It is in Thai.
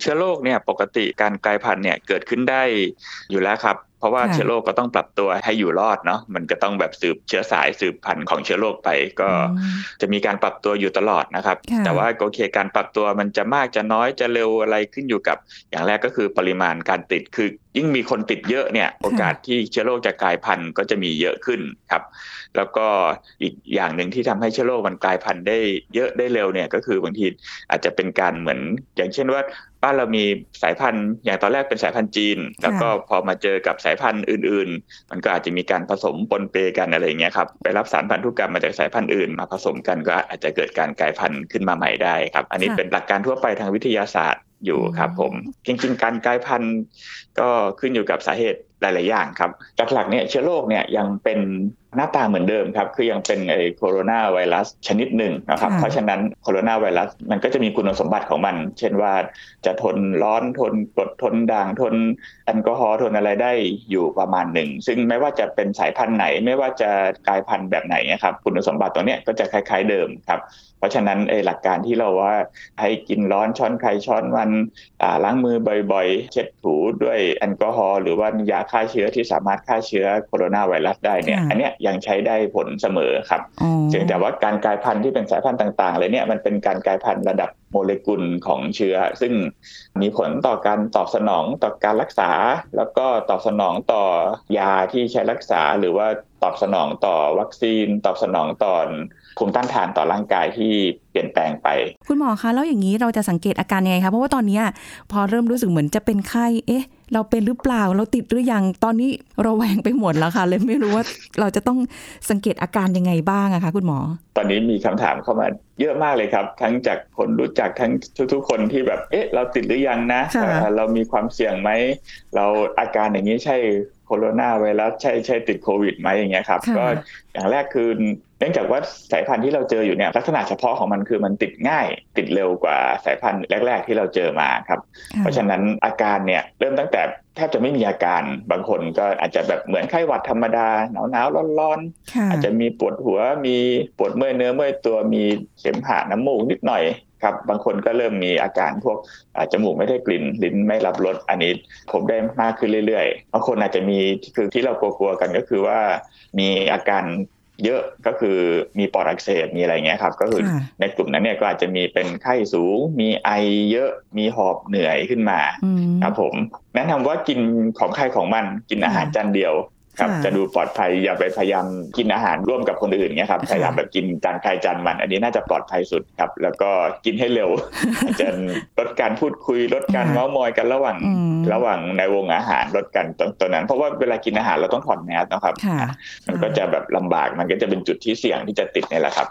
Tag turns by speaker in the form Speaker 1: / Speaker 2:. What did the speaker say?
Speaker 1: เชื้อโรคเนี่ยปกติการกลายพันธุ์เนี่ยเกิดขึ้นได้อยู่แล้วครับ เพราะว่าเชื้อโรคก็ต้องปรับตัวให้อยู่รอดเนาะมันก็ต้องแบบสืบเชื้อสายสืบพันธุ์ของเชื้อโรคไป ก็จะมีการปรับตัวอยู่ตลอดนะครับ แต่ว่าโอเคการปรับตัวมันจะมากจะน้อยจะเร็วอะไรขึ้นอยู่กับ อย่างแรกก็คือปริมาณการติดคือ ยิ่งมีคนติดเยอะเนี่ยโอกาสที่เชื้อโรคจะกลายพันธุ์ก็จะมีเยอะขึ้นครับ แล้วก็อีกอย่างหนึ่งที่ทำให้เชื้อโรคมันกลายพันธุ์ได้เยอะได้เร็วเนี่ยก็คือบางทีอาจจะเป็นการเหมือนอย่างเช่นว่าบ้านเรามีสายพันธุ์อย่างตอนแรกเป็นสายพันธุ์จีน แล้วก็พอมาเจอกับสายพันธุ์อื่น ๆ มันก็อาจจะมีการผสมปนเปกันอะไรเงี้ยครับไปรับสารพันธุกรรมมาจากสายพันธุ์อื่น มาผสมกันก็อาจจะเกิดการกลายพันธุ์ขึ้นมาใหม่ได้ครับ อันนี้เป็นหลักการทั่วไปทางวิทยาศาสตร์ อยู่ครับผมจริงๆ การกลายพันธุ์ก็ขึ้นอยู่กับสาเหตุหลาย ๆ อย่างครับหลักๆเนี่ยเชื้อโรคเนี่ยยังเป็นหน้าตาเหมือนเดิมครับ คือยังเป็นไอโคโรนาไวรัสชนิดหนึ่งนะครับ เพราะฉะนั้นโคโรนาไวรัสมันก็จะมีคุณสมบัติของมัน เช่นว่าจะทนร้อนทนกรดทนด่างทนแอลกอฮอล์ทนอะไรได้อยู่ประมาณหนึ่ง ซึ่งไม่ว่าจะเป็นสายพันธุ์ไหน ไม่ว่าจะกลายพันธุ์แบบไหนนะครับ คุณสมบัติตัวเนี้ยก็จะคล้าย ๆเดิมครับ เพราะฉะนั้นไอหลักการที่เราว่าให้กินร้อนช้อนใครช้อนมันล้างมือบ่อยๆ เช็ดถูด้วยแอลกอฮอล์หรือว่ายาฆ่าเชื้อที่สามารถฆ่าเชื้อโคโรนาไวรัสได้เนี่ยอันเนี้ยยังใช้ได้ผลเสมอครับเพียงแต่ว่าการกลายพันธุ์ที่เป็นสายพันธุ์ต่างๆเลยเนี่ยมันเป็นการกลายพันธุ์ระดับโมเลกุลของเชื้อ ซึ่งมีผลต่อการตอบสนองต่อการรักษา แล้วก็ตอบสนองต่อยาที่ใช้รักษา หรือว่าตอบสนองต่อวัคซีน ตอบสนองต่อ ภูมิต้านทานต่อร่างกายที่เปลี่ยนแปลงไป
Speaker 2: คุณหมอคะแล้วอย่างนี้เราจะสังเกตอาการยังไงคะเพราะว่าตอนนี้พอเริ่มรู้สึกเหมือนจะเป็นไข้เอ๊ะ เราเป็นหรือเปล่าเราติดหรือยังตอนนี้เราแหวงไปหมดแล้วค่ะเลยไม่รู้ว่าเราจะต้องสังเกตอาการยังไงบ้างอะคะคุณหมอ
Speaker 1: ตอนนี้มีคำถามเข้ามาเยอะมากเลยครับ ทั้งจากคนรู้จักทั้งทุกๆคนที่แบบเอ๊ะ เราติดหรือยังนะเรามีความเสี่ยงไหมเราอาการอย่างนี้ใช่โคโรนาไวรัสใช่ใช่ติดโควิดไหมอย่างเงี้ยครับ ก็อย่างแรกคือ เนื่องจากว่าสายพันธุ์ที่เราเจออยู่เนี่ยลักษณะเฉพาะของมันคือมันติดง่าย ติดเร็วกว่าสายพันธุ์แรก ๆ ที่เราเจอมาครับ เพราะฉะนั้นอาการเนี่ยเริ่มตั้งแต่แทบจะไม่มีอาการบางคนก็อาจจะแบบเหมือนไข้หวัดธรรมดาหนาวหนาวร้อนๆอาจจะมีปวดหัวมีปวดเมื่อยเนื้อเมื่อยตัวมีเสมหะน้ำมูกนิดหน่อยครับบางคนก็เริ่มมีอาการพวกจมูกไม่ได้กลิ่นลิ้นไม่รับรสอันนี้ผมได้มากขึ้นเรื่อยๆบางคนอาจจะมีคือที่เรากลัวๆกันก็คือว่า มีอาการ เยอะก็คือมีปอดอักเสบมีอะไรเงี้ยครับ ก็คือในกลุ่มนั้นเนี่ยก็อาจจะมีเป็นไข้สูง มีไอเยอะมีหอบเหนื่อยขึ้นมาครับผมแนะนำว่ากินของใครของมันกินอาหารจานเดียวครับจะดูปลอดภัยอย่าไปพยายามกินอาหารร่วมกับคนอื่นเงี้ยครับพยายามแบบกินจานใครจานมัน อันนี้น่าจะปลอดภัยสุดครับ แล้วก็กินให้เร็วจะลด การพูดคุยลดการเมาส์มอยกันระหว่างระหว่างในวงอาหารลดกันตอนนั้น เพราะว่าเวลากินอาหารเราต้องถอดแมสนะครับ มันก็จะแบบลำบากมันก็จะเป็นจุดที่เสี่ยงที่จะติดนี่แหละครับ